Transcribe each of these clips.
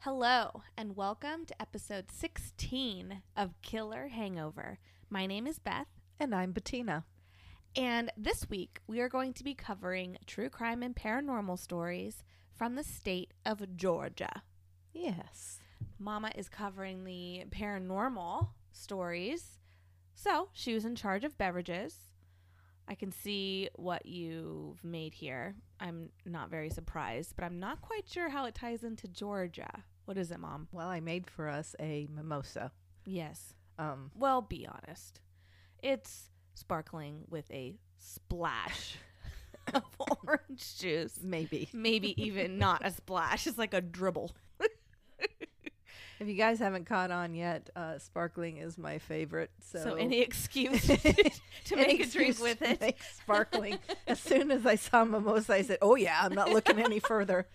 Hello, and welcome to episode 16 of Killer Hangover. My name is Beth, And I'm Bettina. and this week we are going to be covering true crime and paranormal stories from the state of Georgia. Yes. Mama is covering the paranormal stories, so she was in charge of beverages. I can see what you've made here. I'm not very surprised, but I'm not quite sure how it ties into Georgia. What is it, Mom? Well, I made for us a mimosa. Yes. Um, Well, be honest. It's sparkling with a splash of orange juice. maybe. Maybe even not a splash. It's like a dribble. If you guys haven't caught on yet, uh, sparkling is my favorite. So, So, any excuse to make a drink with it. sparkling. as soon as I saw mimosa, I said, "Oh yeah, I'm not looking any further."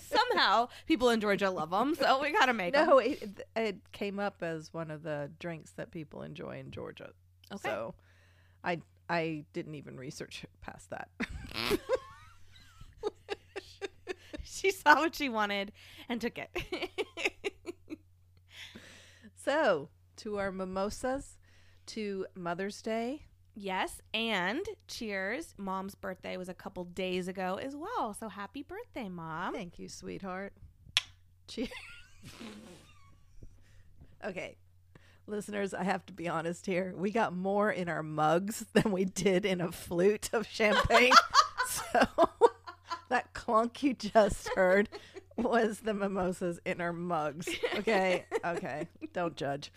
Somehow, people in Georgia love them, so we gotta make them. no, it, it came up as one of the drinks that people enjoy in Georgia. Okay. So, I I didn't even research past that. She saw what she wanted and took it. so, to our mimosas, to Mother's Day. yes, and cheers. Mom's birthday was a couple days ago as well. So happy birthday, Mom. Thank you, sweetheart. Cheers. okay. Listeners, I have to be honest here. We got more in our mugs than we did in a flute of champagne. so that clunk you just heard was the mimosas in our mugs. Okay. Okay. Don't judge.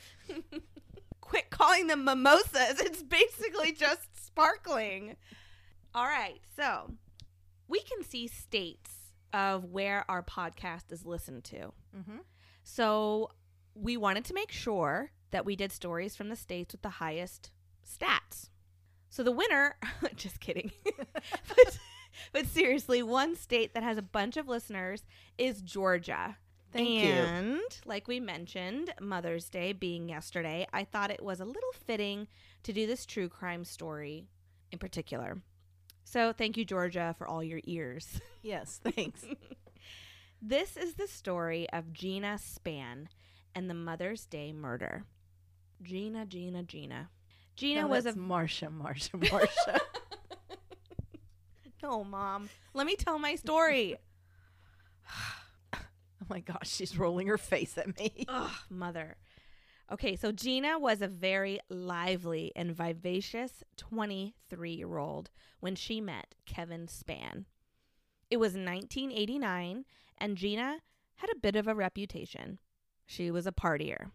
quit calling them mimosas. It's basically just sparkling. All right. So we can see states of where our podcast is listened to. Mm-hmm. So we wanted to make sure that we did stories from the states with the highest stats. So the winner, just kidding. but, but seriously, one state that has a bunch of listeners is Georgia. Thank you. and like we mentioned, Mother's Day being yesterday, I thought it was a little fitting to do this true crime story in particular. So thank you, Georgia, for all your ears. Yes. Thanks. This is the story of Gina Spann and the Mother's Day murder. Gina, Gina, Gina. Gina No, was a Marsha, Marsha, Marsha. No, mom. Let me tell my story. oh my gosh, she's rolling her face at me. Ugh, mother. Okay, so Gina was a very lively and vivacious 23 year old when she met Kevin Spann. It was 1989, and Gina had a bit of a reputation. She was a partier.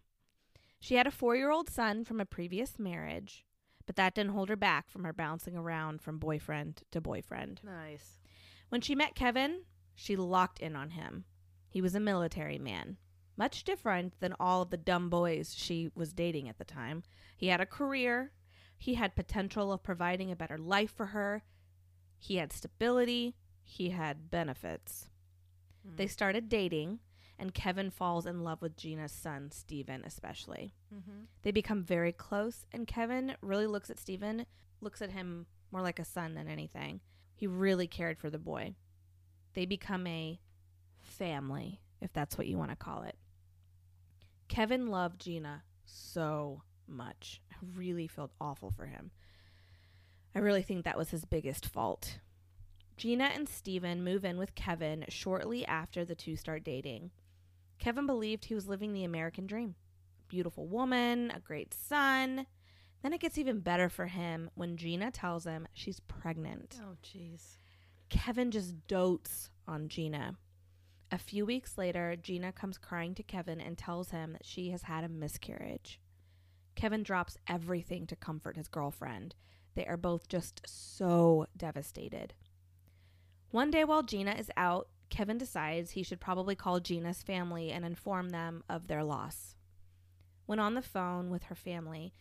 She had a four year old son from a previous marriage, but that didn't hold her back from her bouncing around from boyfriend to boyfriend. Nice. When she met Kevin, she locked in on him. He was a military man, much different than all of the dumb boys she was dating at the time. He had a career, he had potential of providing a better life for her, he had stability, he had benefits. Hmm. They started dating, and Kevin falls in love with Gina's son, Steven, especially. Mm-hmm. They become very close, and Kevin really looks at Steven, looks at him more like a son than anything. He really cared for the boy. They become a family, if that's what you want to call it. Kevin loved Gina so much. I really felt awful for him. I really think that was his biggest fault. Gina and Steven move in with Kevin shortly after the two start dating. Kevin believed he was living the American dream beautiful woman, a great son. Then it gets even better for him when Gina tells him she's pregnant. Oh, jeez. Kevin just dotes on Gina. A few weeks later, Gina comes crying to Kevin and tells him that she has had a miscarriage. Kevin drops everything to comfort his girlfriend. They are both just so devastated. One day while Gina is out, Kevin decides he should probably call Gina's family and inform them of their loss. When on the phone with her family,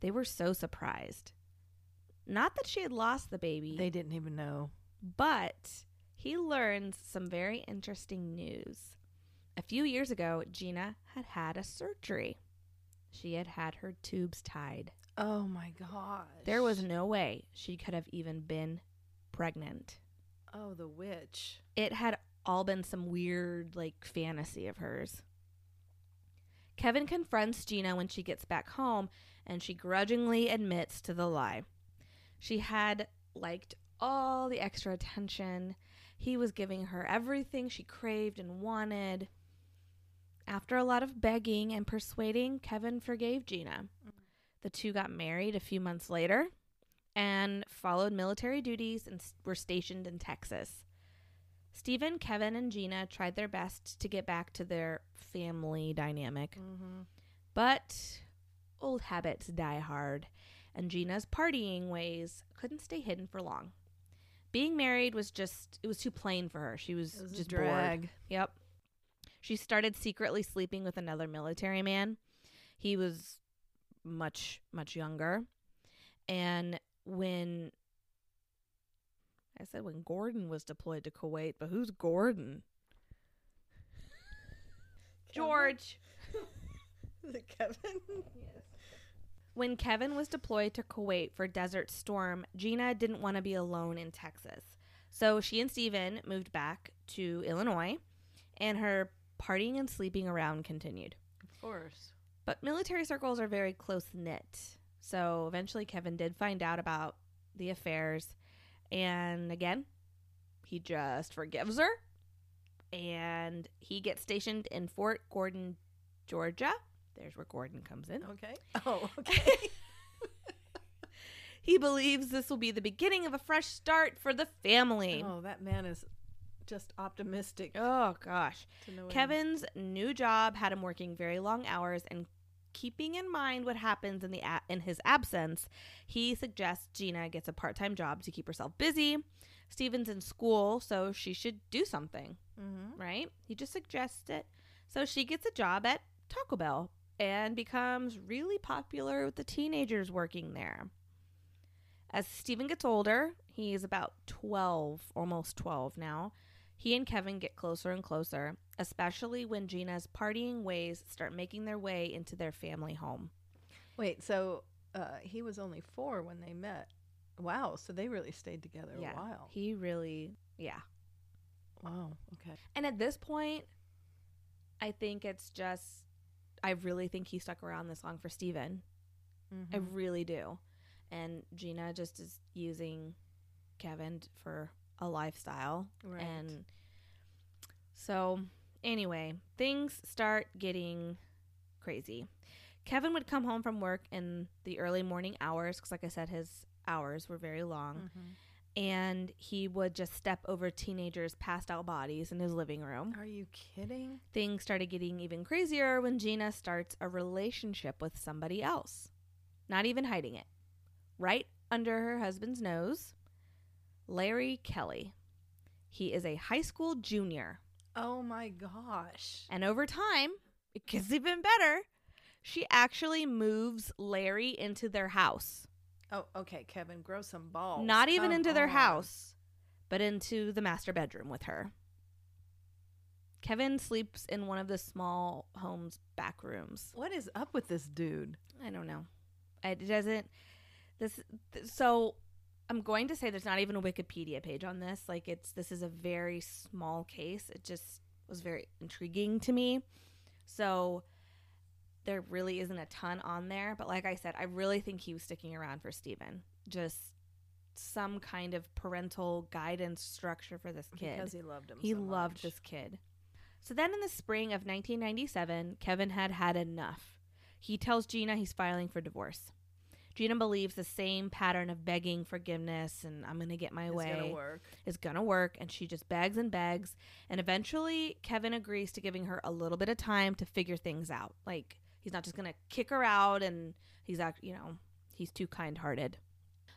they were so surprised. Not that she had lost the baby. They didn't even know. But he learns some very interesting news. A few years ago, Gina had had a surgery. she had had her tubes tied. Oh my gosh. There was no way she could have even been pregnant. Oh, the witch. It had all been some weird, like, fantasy of hers. Kevin confronts Gina when she gets back home, and she grudgingly admits to the lie. She had liked all the extra attention. He was giving her everything she craved and wanted. After a lot of begging and persuading, Kevin forgave Gina. Mm. The two got married a few months later and followed military duties and were stationed in Texas. Stephen, Kevin, and Gina tried their best to get back to their family dynamic, Mm-hmm. but old habits die hard, and Gina's partying ways couldn't stay hidden for long. Being married was just, it was too plain for her. She was, was just a bored. drag. Yep. She started secretly sleeping with another military man. He was much, much younger. And when I said when Gordon was deployed to Kuwait, but who's Gordon? George. Is it Kevin? When Kevin was deployed to Kuwait for Desert Storm, Gina didn't want to be alone in Texas. So she and Steven moved back to Illinois, and her partying and sleeping around continued. Of course. But military circles are very close knit. So eventually Kevin did find out about the affairs. And again, he just forgives her. And he gets stationed in Fort Gordon, Georgia. There's where Gordon comes in. Okay. Oh, okay. He believes this will be the beginning of a fresh start for the family. oh, that man is just optimistic. Oh, gosh. To no end. Kevin's new job had him working very long hours and keeping in mind what happens in the a- in his absence, he suggests Gina gets a part-time job to keep herself busy. Steven's in school, so she should do something, Mm-hmm. right? He just suggests it. So she gets a job at Taco Bell and becomes really popular with the teenagers working there. As Steven gets older, he's about 12, almost 12 now. He and Kevin get closer and closer, especially when Gina's partying ways start making their way into their family home. Wait, so uh, he was only four when they met. Wow, so they really stayed together yeah. a while. He really, yeah. Wow. Okay. And at this point, I think it's just, I really think he stuck around this long for Steven. I Mhm. really do. And Gina just is using Kevin for a lifestyle. Right. And so, anyway, things start getting crazy. Kevin would come home from work in the early morning hours because, like I said, his hours were very long. Mhm. And he would just step over teenagers' passed out bodies in his living room. Are you kidding? Things started getting even crazier when Gina starts a relationship with somebody else. Not even hiding it. Right under her husband's nose, Larry Kelly. He is a high school junior. Oh my gosh. And over time, it gets even better. She actually moves Larry into their house. Oh, okay, Kevin, grow some balls. Not even Come into their on. house, but into the master bedroom with her. Kevin sleeps in one of the small home's back rooms. What is up with this dude? I don't know. It doesn't. This th- so. I'm going to say there's not even a Wikipedia page on this. Like it's this is a very small case. It just was very intriguing to me. So there really isn't a ton on there, but like I said, I really think he was sticking around for Steven. Just some kind of parental guidance structure for this kid. Because he loved him. He so loved this kid. So then in the spring of 1997, Kevin had had enough. He tells Gina he's filing for divorce. Gina believes the same pattern of begging forgiveness and I'm going to get my It's way gonna work. is going to work. And she just begs and begs. And eventually, Kevin agrees to giving her a little bit of time to figure things out. Like, he's not just going to kick her out and he's, act, you know, he's too kind hearted.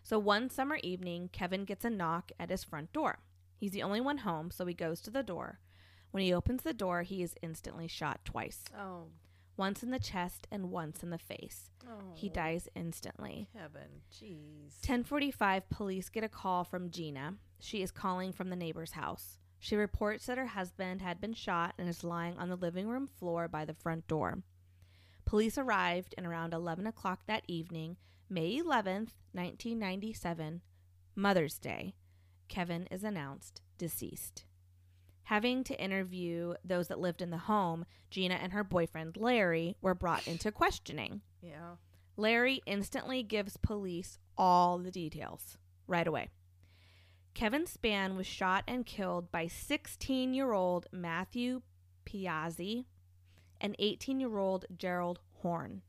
So one summer evening, Kevin gets a knock at his front door. He's the only one home, so he goes to the door. When he opens the door, he is instantly shot twice Oh. Once in the chest and once in the face. Oh. He dies instantly. Kevin, jeez. 1045 police get a call from Gina. She is calling from the neighbor's house. She reports that her husband had been shot and is lying on the living room floor by the front door. Police arrived, and around 11 o'clock that evening, May 11th, 1997, Mother's Day, Kevin is announced deceased. Having to interview those that lived in the home, Gina and her boyfriend Larry were brought into questioning. Yeah. Larry instantly gives police all the details right away. Kevin Spann was shot and killed by 16 year old Matthew Piazzi and 18 year old Gerald Horn,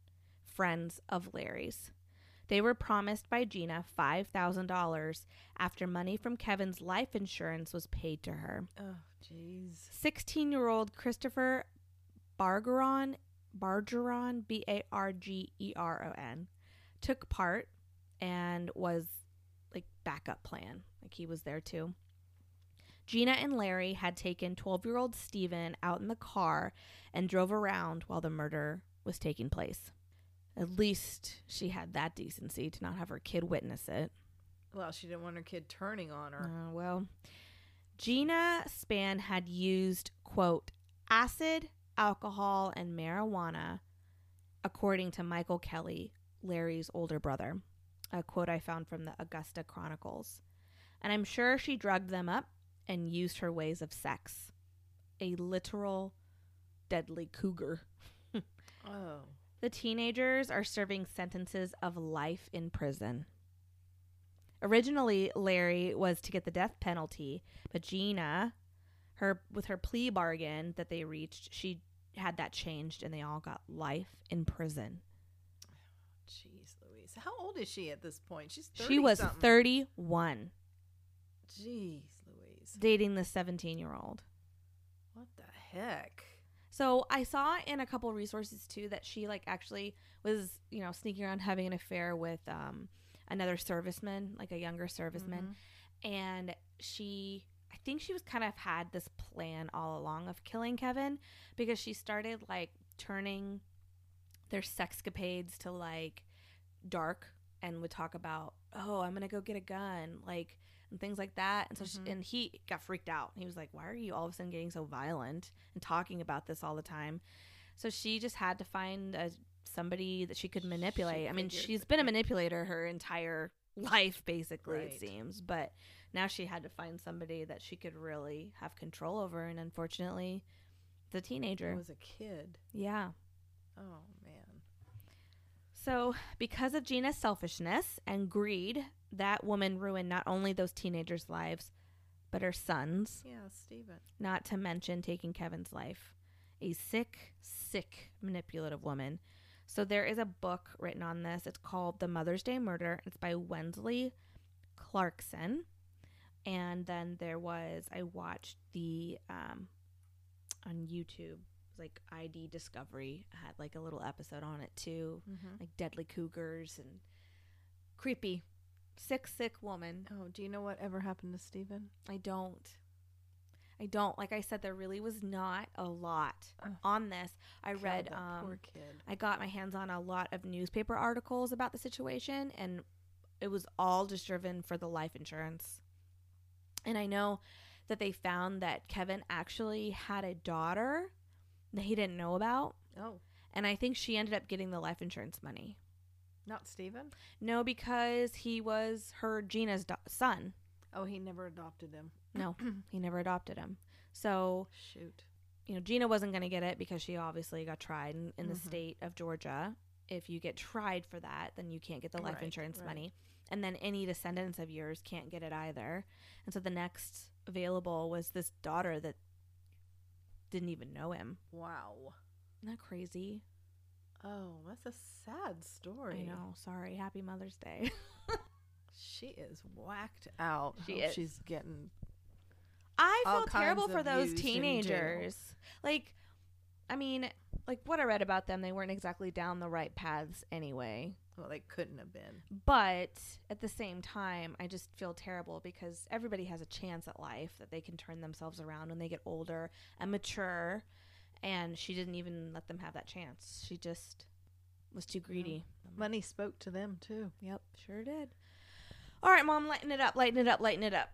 friends of Larry's. They were promised by Gina $5,000 after money from Kevin's life insurance was paid to her. Oh, jeez. 16 year old Christopher Bargeron, Bargeron, B A R G E R O N, took part and was like backup plan. Like he was there too. Gina and Larry had taken 12 year old Stephen out in the car and drove around while the murder was taking place. At least she had that decency to not have her kid witness it. Well, she didn't want her kid turning on her. Uh, well, Gina Spann had used, quote, acid, alcohol, and marijuana, according to Michael Kelly, Larry's older brother. A quote I found from the Augusta Chronicles. And I'm sure she drugged them up and used her ways of sex. A literal deadly cougar. Oh. The teenagers are serving sentences of life in prison. Originally, Larry was to get the death penalty, but Gina, her with her plea bargain that they reached, she had that changed and they all got life in prison. Jeez Louise. How old is she at this point? She's 30 She was 31 Jeez Louise. dating the 17-year-old. What the heck? So I saw in a couple resources too that she like actually was, you know, sneaking around having an affair with um another serviceman, like a younger serviceman. Mhm. And she I think she was kind of had this plan all along of killing Kevin because she started like turning their sexcapades to like dark and would talk about, "Oh, I'm going to go get a gun." Like and things like that. And so Mhm. she, and he got freaked out. He was like, "Why are you all of a sudden getting so violent and talking about this all the time?" So she just had to find a, somebody that she could manipulate. I mean, she's been a manipulator her entire life basically Right. it seems, but now she had to find somebody that she could really have control over and unfortunately the teenager. It was a kid. yeah. Oh man. So, because of Gina's selfishness and greed, that woman ruined not only those teenagers' lives, but her sons, Yeah, Steven. not to mention taking Kevin's life. A sick, sick, manipulative woman. So, there is a book written on this. It's called The Mother's Day Murder. It's by Wensley Clarkson. And then there was, I watched the, um, on YouTube, like ID Discovery had like a little episode on it too Mm-hmm. like deadly cougars and creepy, sick, sick woman. Oh, do you know what ever happened to Steven? I don't. I don't. Like I said, there really was not a lot on this. I God, read, um, poor kid. I got my hands on a lot of newspaper articles about the situation, and it was all just driven for the life insurance. And I know that they found that Kevin actually had a daughter that he didn't know about, Oh, and I think she ended up getting the life insurance money. not Steven? No, because he was her Gina's do- son. Oh, he never adopted him. No, he never adopted him. So, Shoot. you know, Gina wasn't going to get it because she obviously got tried in, in the Mhm. state of Georgia. If you get tried for that, then you can't get the life Right, insurance right. money. And then any descendants of yours can't get it either. And so the next available was this daughter that didn't even know him. Wow. Isn't that crazy? Oh, that's a sad story. I know. Sorry. Happy Mother's Day. She is whacked out. She is. She's getting. I feel terrible for those used in jail. teenagers. Like, I mean, like what I read about them, they weren't exactly down the right paths anyway. Well, they couldn't have been. But at the same time, I just feel terrible because everybody has a chance at life that they can turn themselves around when they get older and mature. And she didn't even let them have that chance. She just was too greedy. Money spoke to them too. Yep, sure did. All right, mom, lighten it up, lighten it up, lighten it up.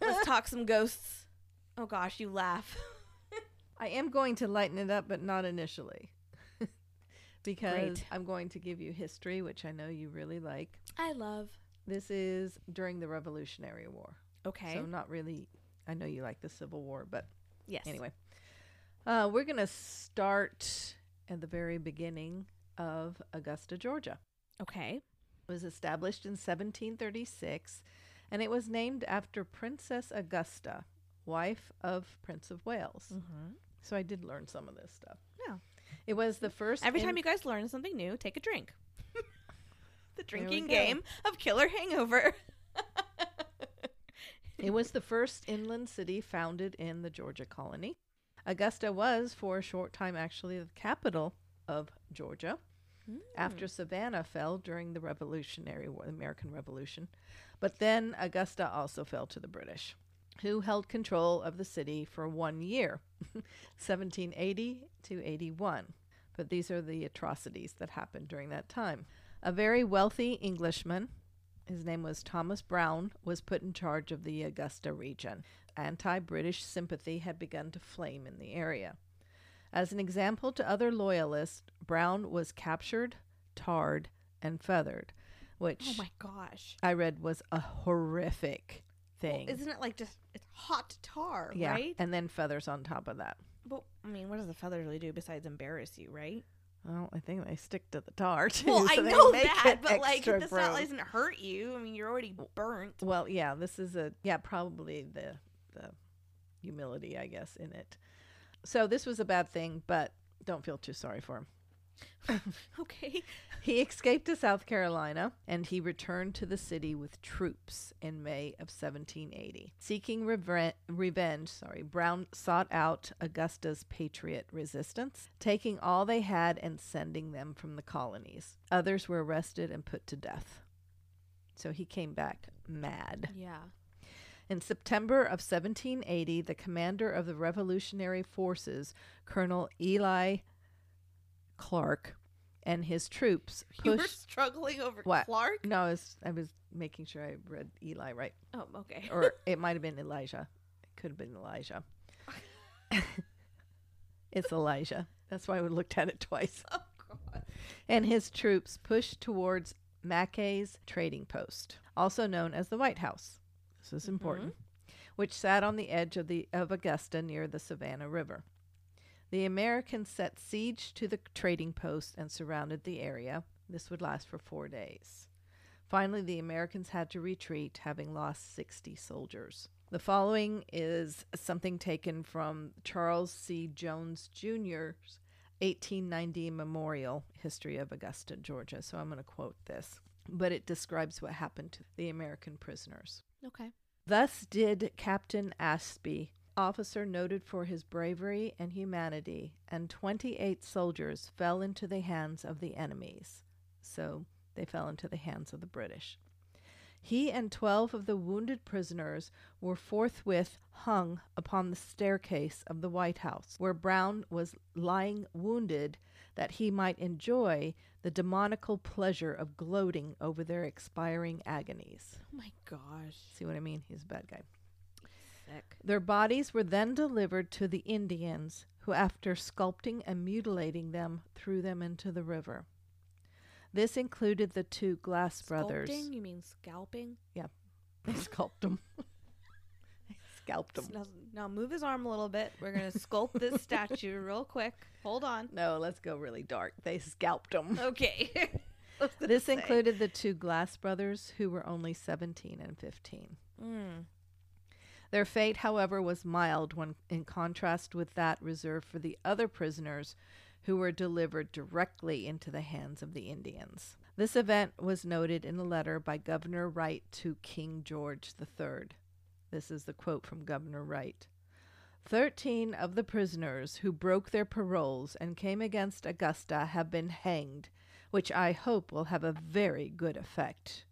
Let's talk some ghosts. Oh gosh, you laugh. I am going to lighten it up, but not initially. because Great. I'm going to give you history, which I know you really like. I love. This is during the Revolutionary War. Okay. So, not really, I know you like the Civil War, but yes. anyway. Uh, we're going to start at the very beginning of Augusta, Georgia. Okay. It was established in 1736 and it was named after Princess Augusta, wife of Prince of Wales. Mm-hmm. So I did learn some of this stuff. Yeah. It was the first Every in- time you guys learn something new, take a drink. the drinking game of Killer Hangover. It was the first inland city founded in the Georgia colony. Augusta was, for a short time, actually the capital of Georgia after hmm. Savannah fell during the Revolutionary War, the American Revolution. But then Augusta also fell to the British, who held control of the city for one year, 1780 to 81. But these are the atrocities that happened during that time. A very wealthy Englishman, his name was Thomas Brown, was put in charge of the Augusta region. Anti British sympathy had begun to flame in the area. As an example to other loyalists, Brown was captured, tarred, and feathered, which Oh my gosh. I read was a horrific thing. Isn't it like just it's hot tar, yeah, right? and then feathers on top of that. But I mean, what does the feathers really do besides embarrass you, right? Well, I think they stick to the tar too. Well, I so they know that, but like this not doesn't hurt you. I mean, you're already burnt. Well, yeah, this is a yeah, probably the the humility, I guess, in it. So this was a bad thing, but don't feel too sorry for him. Okay. He escaped to South Carolina and he returned to the city with troops in May of 1780. Seeking rever- revenge, sorry, Brown sought out Augusta's patriot resistance, taking all they had and sending them from the colonies. Others were arrested and put to death. So he came back mad. Yeah. In September of 1780, the commander of the Revolutionary Forces, Colonel Eli Clarke, and his troops You were pushed. struggling over What? Clarke. No, I was, I was making sure I read Eli right, Oh, okay. or it might have been Elijah. It could have been Elijah. it's Elijah. That's why we looked at it twice. oh God. and his troops pushed towards Mackay's trading post, also known as the White House. This is mm-hmm. important, which sat on the edge of the of Augusta near the Savannah River. The Americans set siege to the trading post and surrounded the area. This would last for 4 days. Finally, the Americans had to retreat, having lost 60 soldiers. The following is something taken from Charles C. Jones Jr.'s 1890 Memorial History of Augusta, Georgia. So I'm going to quote this, but it describes what happened to the American prisoners. Okay. Thus did Captain Ashby, officer noted for his bravery and humanity, and 28 soldiers fell into the hands of the enemies. So they fell into the hands of the British. He and 12 of the wounded prisoners were forthwith hung upon the staircase of the White House, where Brown was lying wounded that he might enjoy the demoniacal pleasure of gloating over their expiring agonies. Oh my gosh. See what I mean? He's a bad guy. Sick. Their bodies were then delivered to the Indians, who, after sculpting and mutilating them, threw them into the river. This included the two Glass brothers. Sculpting? You mean scalping? Yeah, they sculpted them. they scalped them. Now, now move his arm a little bit. We're gonna sculpt this statue real quick. Hold on. No, let's go really dark. They scalped them. Okay. I was gonna this say. included the two Glass brothers, who were only 17 and 15. Mm. Their fate, however, was mild when in contrast with that reserved for the other prisoners who were delivered directly into the hands of the Indians. This event was noted in a letter by Governor Wright to King George III. This is the quote from Governor Wright. Thirteen of the prisoners who broke their paroles and came against Augusta have been hanged, which I hope will have a very good effect.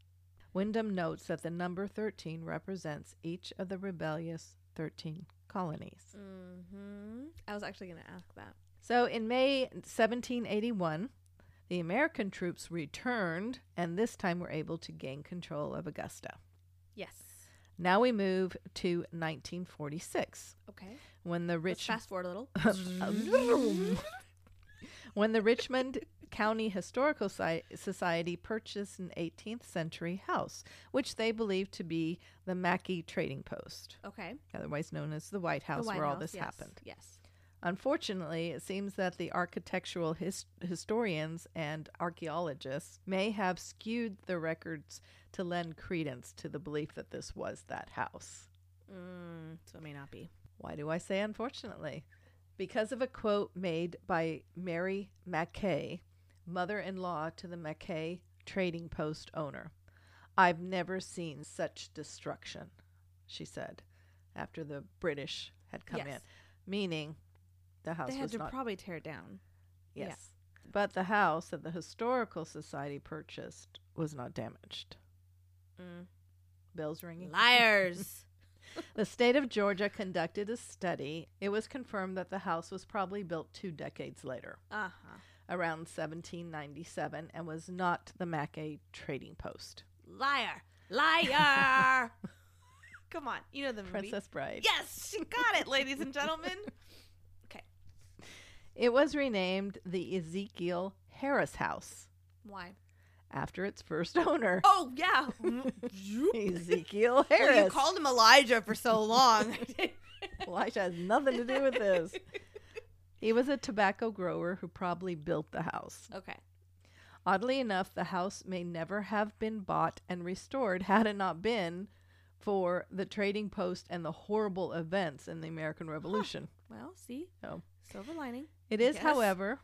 Wyndham notes that the number 13 represents each of the rebellious 13 colonies. Mm-hmm. I was actually gonna ask that. So in May 1781, the American troops returned and this time were able to gain control of Augusta. Yes. Now we move to 1946 Okay. when the Let's rich fast forward a little. when the Richmond County Historical Soci- Society purchased an 18th century house, which they believed to be the Mackay Trading Post, Okay. otherwise known as the White House, the White where all this yes, happened. Yes. Unfortunately, it seems that the architectural his- historians and archaeologists may have skewed the records to lend credence to the belief that this was that house. Mm, so it may not be. Why do I say unfortunately? Because of a quote made by Mary Mackay, mother in law to the Mackay Trading Post owner. I've never seen such destruction, she said, after the British had come in. Meaning the house They had to not probably tear it down. yeah. Yes. But the house that the Historical Society purchased was not damaged. Mm. Bells ringing. Liars. The state of Georgia conducted a study. It was confirmed that the house was probably built two decades later, uh huh. around 1797, and was not the Mackay Trading Post. Liar. Liar. Come on. You know the movie. Princess Bride. Yes, she got it, ladies and gentlemen. It was renamed the Ezekiel Harris House Why? after its first owner, Oh yeah. Mm, Ezekiel well, Harris. you called him Elijah for so long. Elijah has nothing to do with this. He was a tobacco grower who probably built the house. okay. Oddly enough, the house may never have been bought and restored had it not been for the trading post and the horrible events in the American Revolution. Well, see. Oh. Silver lining. It is, however,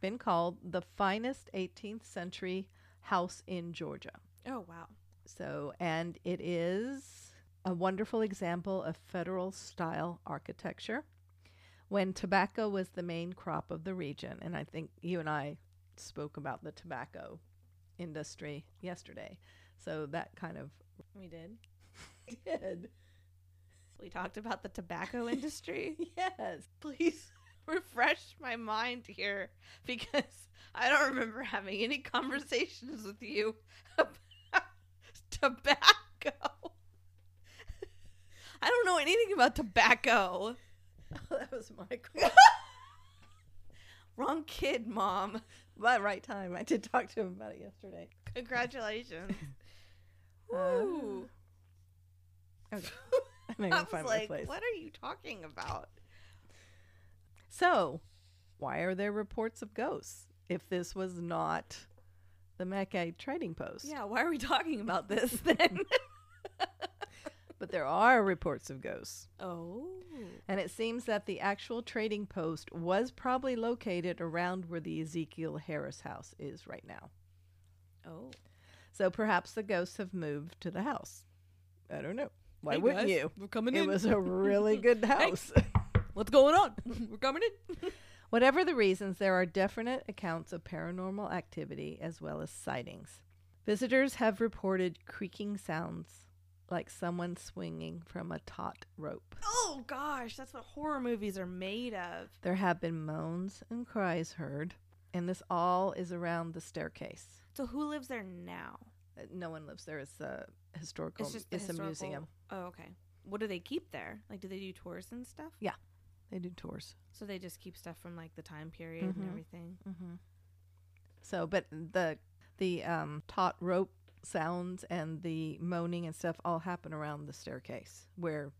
been called the finest 18th century house in Georgia. Oh wow. So, and it is a wonderful example of federal style architecture. When tobacco was the main crop of the region, and I think you and I spoke about the tobacco industry yesterday. So that kind of We did. did. We talked about the tobacco industry. Yes. Please refresh my mind here because I don't remember having any conversations with you about tobacco. I don't know anything about tobacco. Oh, that was my question. Wrong kid, mom. But right time. I did talk to him about it yesterday. Congratulations. Uh, Woo. Okay. Gonna was find my like, place. what are you talking about? So, why are there reports of ghosts if this was not the Mackay Trading Post? Yeah, why are we talking about this then? But there are reports of ghosts. oh. And it seems that the actual trading post was probably located around where the Ezekiel Harris house is right now. Oh. So perhaps the ghosts have moved to the house. I don't know. Why Hey, wouldn't guys, you? We're coming It in. It was a really good house. What's going on? we're coming in. Whatever the reasons, there are definite accounts of paranormal activity as well as sightings. Visitors have reported creaking sounds like someone swinging from a taut rope. Oh gosh, that's what horror movies are made of. There have been moans and cries heard, and this all is around the staircase. So who lives there now? No one lives there. It's a historical. It's just the it's a museum. Oh, okay. What do they keep there? Like, do they do tours and stuff? Yeah, they do tours. So they just keep stuff from like the time period Mhm. and everything. Mm-hmm. So, but the the um, taut rope sounds and the moaning and stuff all happen around the staircase, where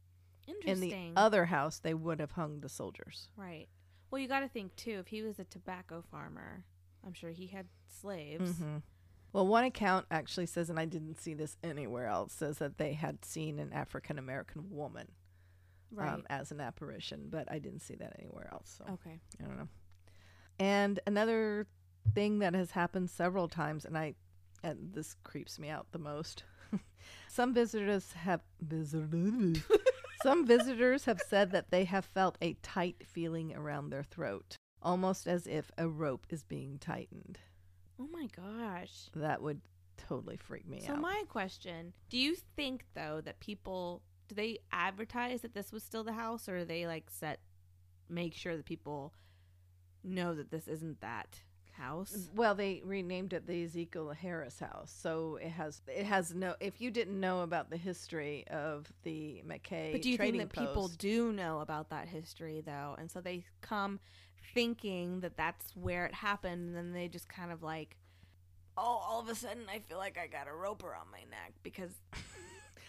in the other house they would have hung the soldiers. right. Well, you got to think too. If he was a tobacco farmer, I'm sure he had slaves. Mhm. Well, one account actually says, and I didn't see this anywhere else, says that they had seen an African American woman Right. um, as an apparition, but I didn't see that anywhere else. So okay. I don't know. And another thing that has happened several times, and I, and this creeps me out the most. Some visitors have visitors. Some visitors have said that they have felt a tight feeling around their throat, almost as if a rope is being tightened. Oh my gosh. That would totally freak me So out. So my question: Do you think though that people do they advertise that this was still the house, or they like set make sure that people know that this isn't that house? Mm, well, they renamed it the Ezekiel Harris House, so it has it has no. If you didn't know about the history of the Mackay But do you think that people do know about that history though, and so they come thinking that that's where it happened and then they just kind of like oh all of a sudden i feel like i got a rope around my neck because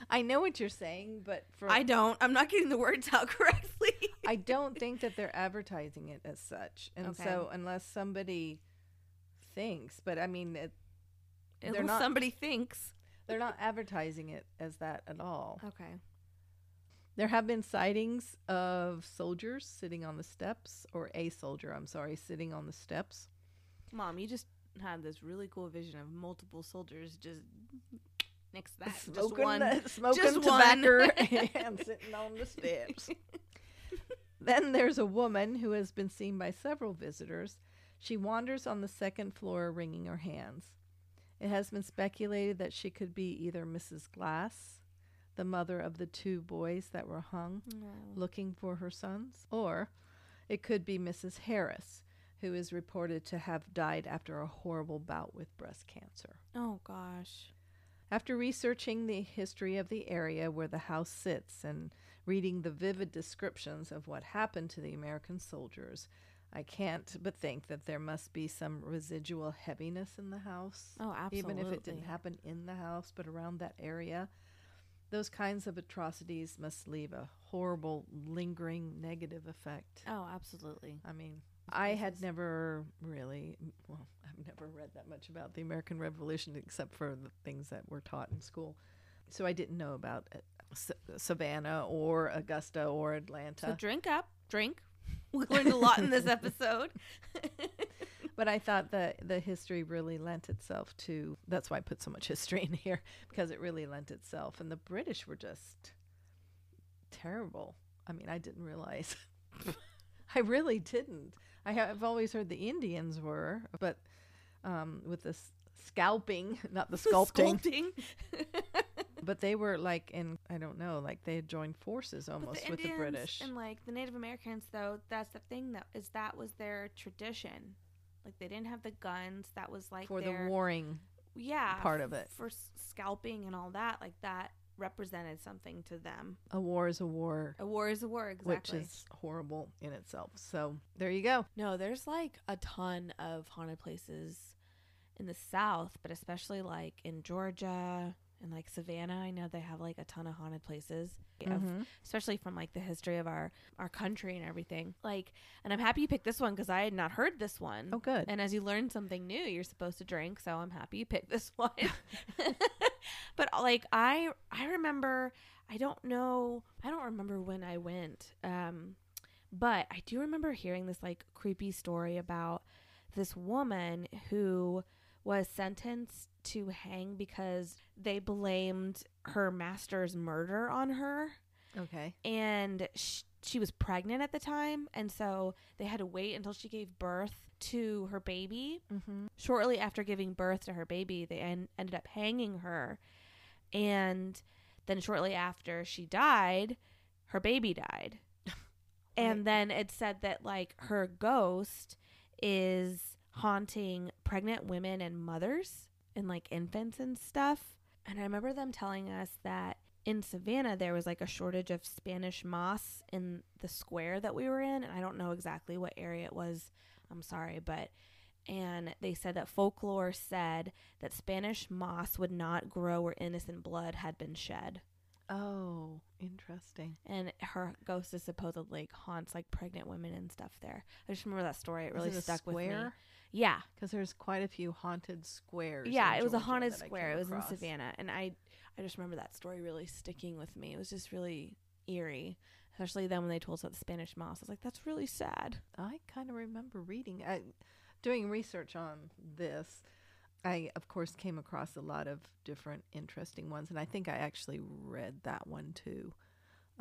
I know what you're saying, but for i don't i'm not getting the words out correctly I don't think that they're advertising it as such. And Okay. so unless somebody thinks, but I mean it, Unless not somebody thinks they're not advertising it as that at all. okay There have been sightings of soldiers sitting on the steps or a soldier, I'm sorry, sitting on the steps. mom you just had this really cool vision of multiple soldiers just next to that just smoking one the- smoking Just tobacco one. and sitting on the steps. then there's a woman who has been seen by several visitors. She wanders on the second floor wringing her hands. It has been speculated that she could be either Mrs. Glass, the mother of the two boys that were hung, looking for her sons, or it could be Mrs. Harris, who is reported to have died after a horrible bout with breast cancer. oh gosh After researching the history of the area where the house sits and reading the vivid descriptions of what happened to the American soldiers, I can't but think that there must be some residual heaviness in the house. oh absolutely Even if it didn't happen in the house, but around that area. Those kinds of atrocities must leave a horrible, lingering negative effect. oh absolutely I mean, I had never really, well, I've never read that much about the American Revolution except for the things that were taught in school. So I didn't know about uh, Savannah or Augusta or Atlanta. So drink up, drink. We learned a lot in this episode. but I thought that the history really lent itself to, that's why I put so much history in here, because it really lent itself. And the British were just terrible. I mean, I didn't realize. I really didn't. I have always heard the Indians were, but um, with the scalping, not the sculpting, Sculpting. but they were like in, I don't know, like they had joined forces almost with the British. and like the Native Americans, though, that's the thing though is that was their tradition. Like they didn't have the guns. That was like for their the warring yeah part of it. for scalping and all that. Like that represented something to them. A war is a war, A war is a war, exactly. which is horrible in itself. So there you go. No, there's like a ton of haunted places in the South, but especially like in Georgia and like Savannah. I know they have like a ton of haunted places, of, Mhm. especially from like the history of our our country and everything. Like, and I'm happy you picked this one because I had not heard this one. Oh, good. And as you learn something new, you're supposed to drink. So I'm happy you picked this one. but like I I remember I don't know I don't remember when I went. Um but I do remember hearing this like creepy story about this woman who was sentenced to hang because they blamed her master's murder on her. Okay. and sh- she was pregnant at the time and so they had to wait until she gave birth to her baby. Mm-hmm. shortly after giving birth to her baby they en- ended up hanging her. And then shortly after she died her baby died. And then it said that like her ghost is haunting pregnant women and mothers and like infants and stuff and i remember them telling us that in savannah there was like a shortage of spanish moss in the square that we were in and i don't know exactly what area it was i'm sorry but and they said that folklore said that spanish moss would not grow where innocent blood had been shed Oh, interesting. and her ghost is supposedly haunts like pregnant women and stuff there. I just remember that story. It really it stuck with me. Yeah, Because there's quite a few haunted squares. yeah, it was a Georgia haunted that I square. came It was across. in Savannah, and I, I just remember that story really sticking with me. It was just really eerie, especially then when they told us about the Spanish moss. I was like, that's really sad. I kind of remember reading, I, doing research on this. I, of course, came across a lot of different interesting ones, and I think I actually read that one too,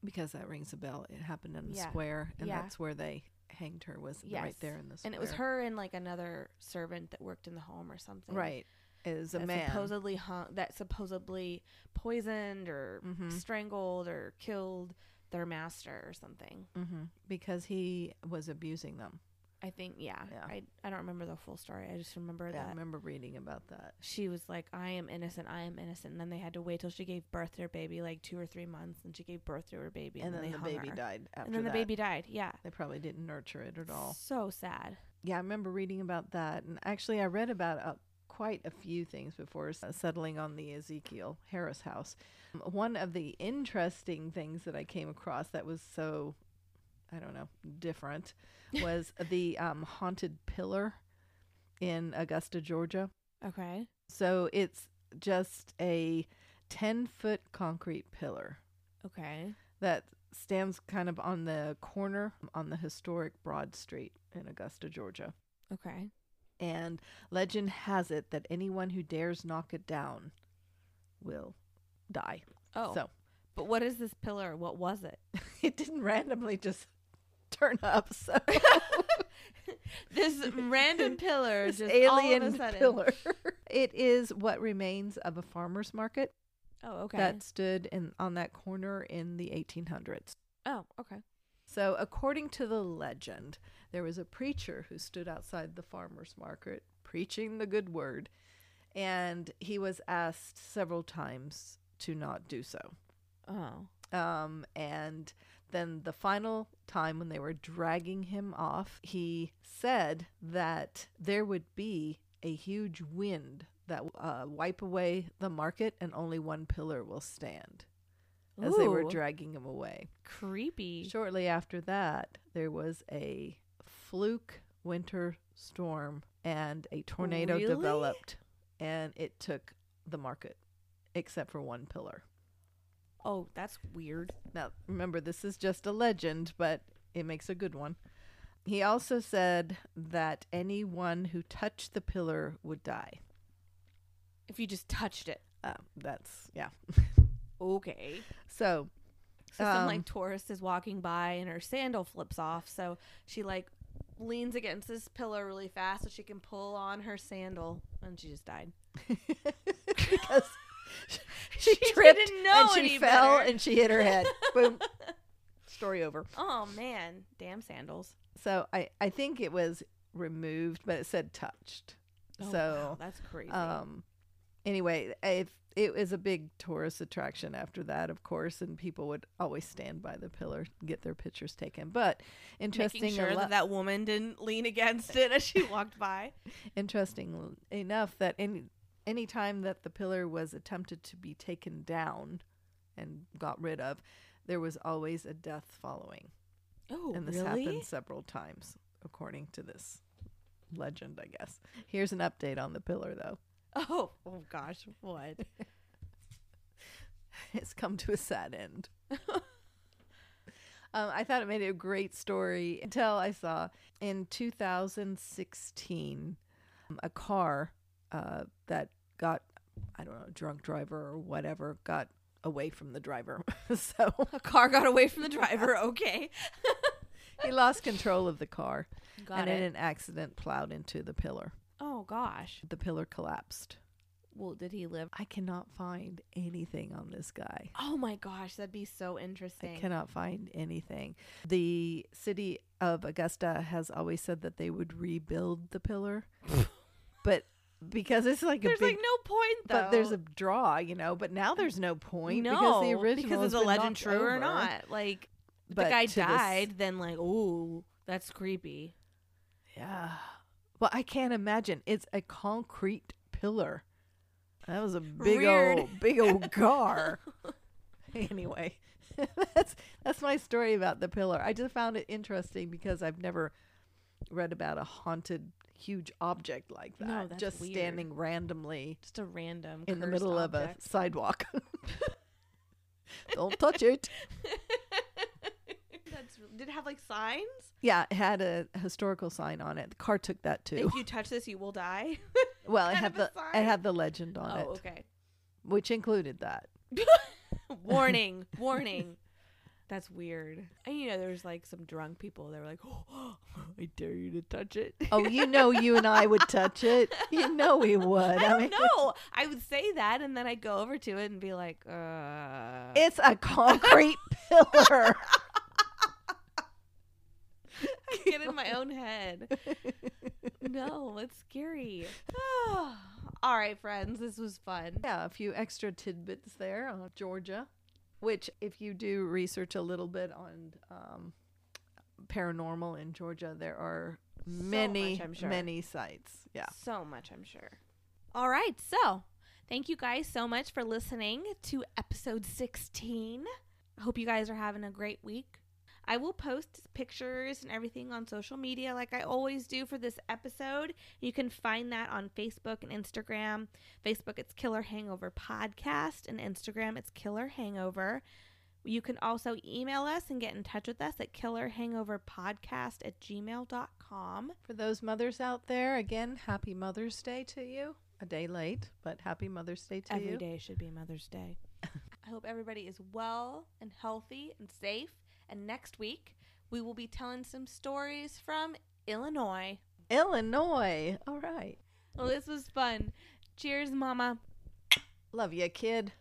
because that rings a bell. It happened in the Yeah. square, and Yeah. that's where they hanged her. Was right there in the square, And it was her and like another servant that worked in the home or something. Right, is a man. supposedly hung, that supposedly poisoned or Mhm. strangled or killed their master or something. hmm Because he was abusing them. I think yeah. Yeah. I I don't remember the full story. I just remember Yeah, I remember reading about that. she was like, "I am innocent. I am innocent." And then they had to wait till she gave birth to her baby, like two or three months, and she gave birth to her baby, And, and, then they the baby her. died after And then the baby died. Yeah. They probably didn't nurture it at all. So sad. Yeah, I remember reading about that. And actually, I read about uh, quite a few things before settling on the Ezekiel Harris house. Um, One of the interesting things that I came across that was so, I don't know, different was the um, haunted pillar in Augusta, Georgia. Okay. So it's just a 10 foot concrete pillar Okay. that stands kind of on the corner on the historic Broad Street in Augusta, Georgia. Okay. And legend has it that anyone who dares knock it down will die. Oh. So But what is this pillar? What was it? it didn't randomly just turn up. So this random pillar this just alien all of a sudden. pillar. it is what remains of a farmer's market Oh, okay. that stood in on that corner in the 1800s. oh, okay. So, according to the legend, there was a preacher who stood outside the farmer's market preaching the good word, and he was asked several times to not do so. Oh. Um, and then the final time when they were dragging him off, he said that there would be a huge wind that uh, wipe away the market, and only one pillar will stand. As they were dragging him away. creepy. Shortly after that, there was a fluke winter storm and a tornado Really? developed and it took the market except for one pillar. Oh, that's weird. Now, remember this is just a legend, but it makes a good one. He also said that anyone who touched the pillar would die. If you just touched it. Um, that's yeah. Okay. So, So some Um, like tourist is walking by and her sandal flips off, so she like leans against this pillar really fast so she can pull on her sandal, and she just died. because she, tripped didn't know and she any fell better. and she hit her head. Boom. Story over. Oh man, damn sandals. So I I think it was removed, but it said touched. Oh, so wow, that's crazy. um anyway, if it was a big tourist attraction after that, of course, and people would always stand by the pillar get their pictures taken. But interesting Making sure that that woman didn't lean against it as she walked by. interesting enough that any any time that the pillar was attempted to be taken down and got rid of, there was always a death following. Oh, and this really? happened several times according to this legend, I guess. Here's an update on the pillar though. Oh, oh gosh, what? It's come to a sad end. um, I thought it made it a great story until I saw in 2016 um, a car uh, that got, I don't know, drunk driver or whatever, got away from the driver. so A car got away from the driver. Okay, he lost control of the car got and it. in an accident plowed into the pillar. Oh gosh. The pillar collapsed. Well, did he live? I cannot find anything on this guy. Oh my gosh, that'd be so interesting. I cannot find anything. The city of Augusta has always said that they would rebuild the pillar, but because it's like There's a big, like no point though. but there's a draw, you know. But now there's no point no because the original because is a legend true or not? Like But the guy to this- died, then like, ooh, that's creepy. Yeah. Well, I can't imagine. It's a concrete pillar. That was a big Weird. old, big old car. anyway, that's that's my story about the pillar. I just found it interesting because I've never read about a haunted huge object like that, No, that's just weird. standing randomly Just a random in the middle of a sidewalk. Don't touch it. That's did it have like signs? Yeah, it had a historical sign on it. The car took that too. If you touch this, you will die. well, it had the it had the legend on oh, it, okay. which included that. warning, warning. That's weird. And you know, there's like some drunk people that were like, "Oh, I dare you to touch it." Oh, you know, you and I would touch it. You know, we would. I I, mean, know. I would say that, and then I'd go over to it and be like, "Uh." it's a concrete pillar. I get in my own head. No, it's scary. All right, friends, this was fun. Yeah, a few extra tidbits there on Georgia, which, if you do research a little bit on um, paranormal in Georgia, there are many, much, I'm sure. many sites. Yeah. So much, I'm sure. All right, so thank you guys so much for listening to episode 16. I hope you guys are having a great week. I will post pictures and everything on social media like I always do for this episode. You can find that on Facebook and Instagram. Facebook, it's Killer Hangover Podcast, and Instagram, it's Killer Hangover. You can also email us and get in touch with us at killerhangoverpodcast at gmail.com. For those mothers out there, again, happy Mother's Day to you. A day late, but happy Mother's Day to Every you. day should be Mother's Day. I hope everybody is well and healthy and safe. And next week, we will be telling some stories from Illinois. Illinois. All right. Well, this was fun. Cheers, Mama. Love you, kid.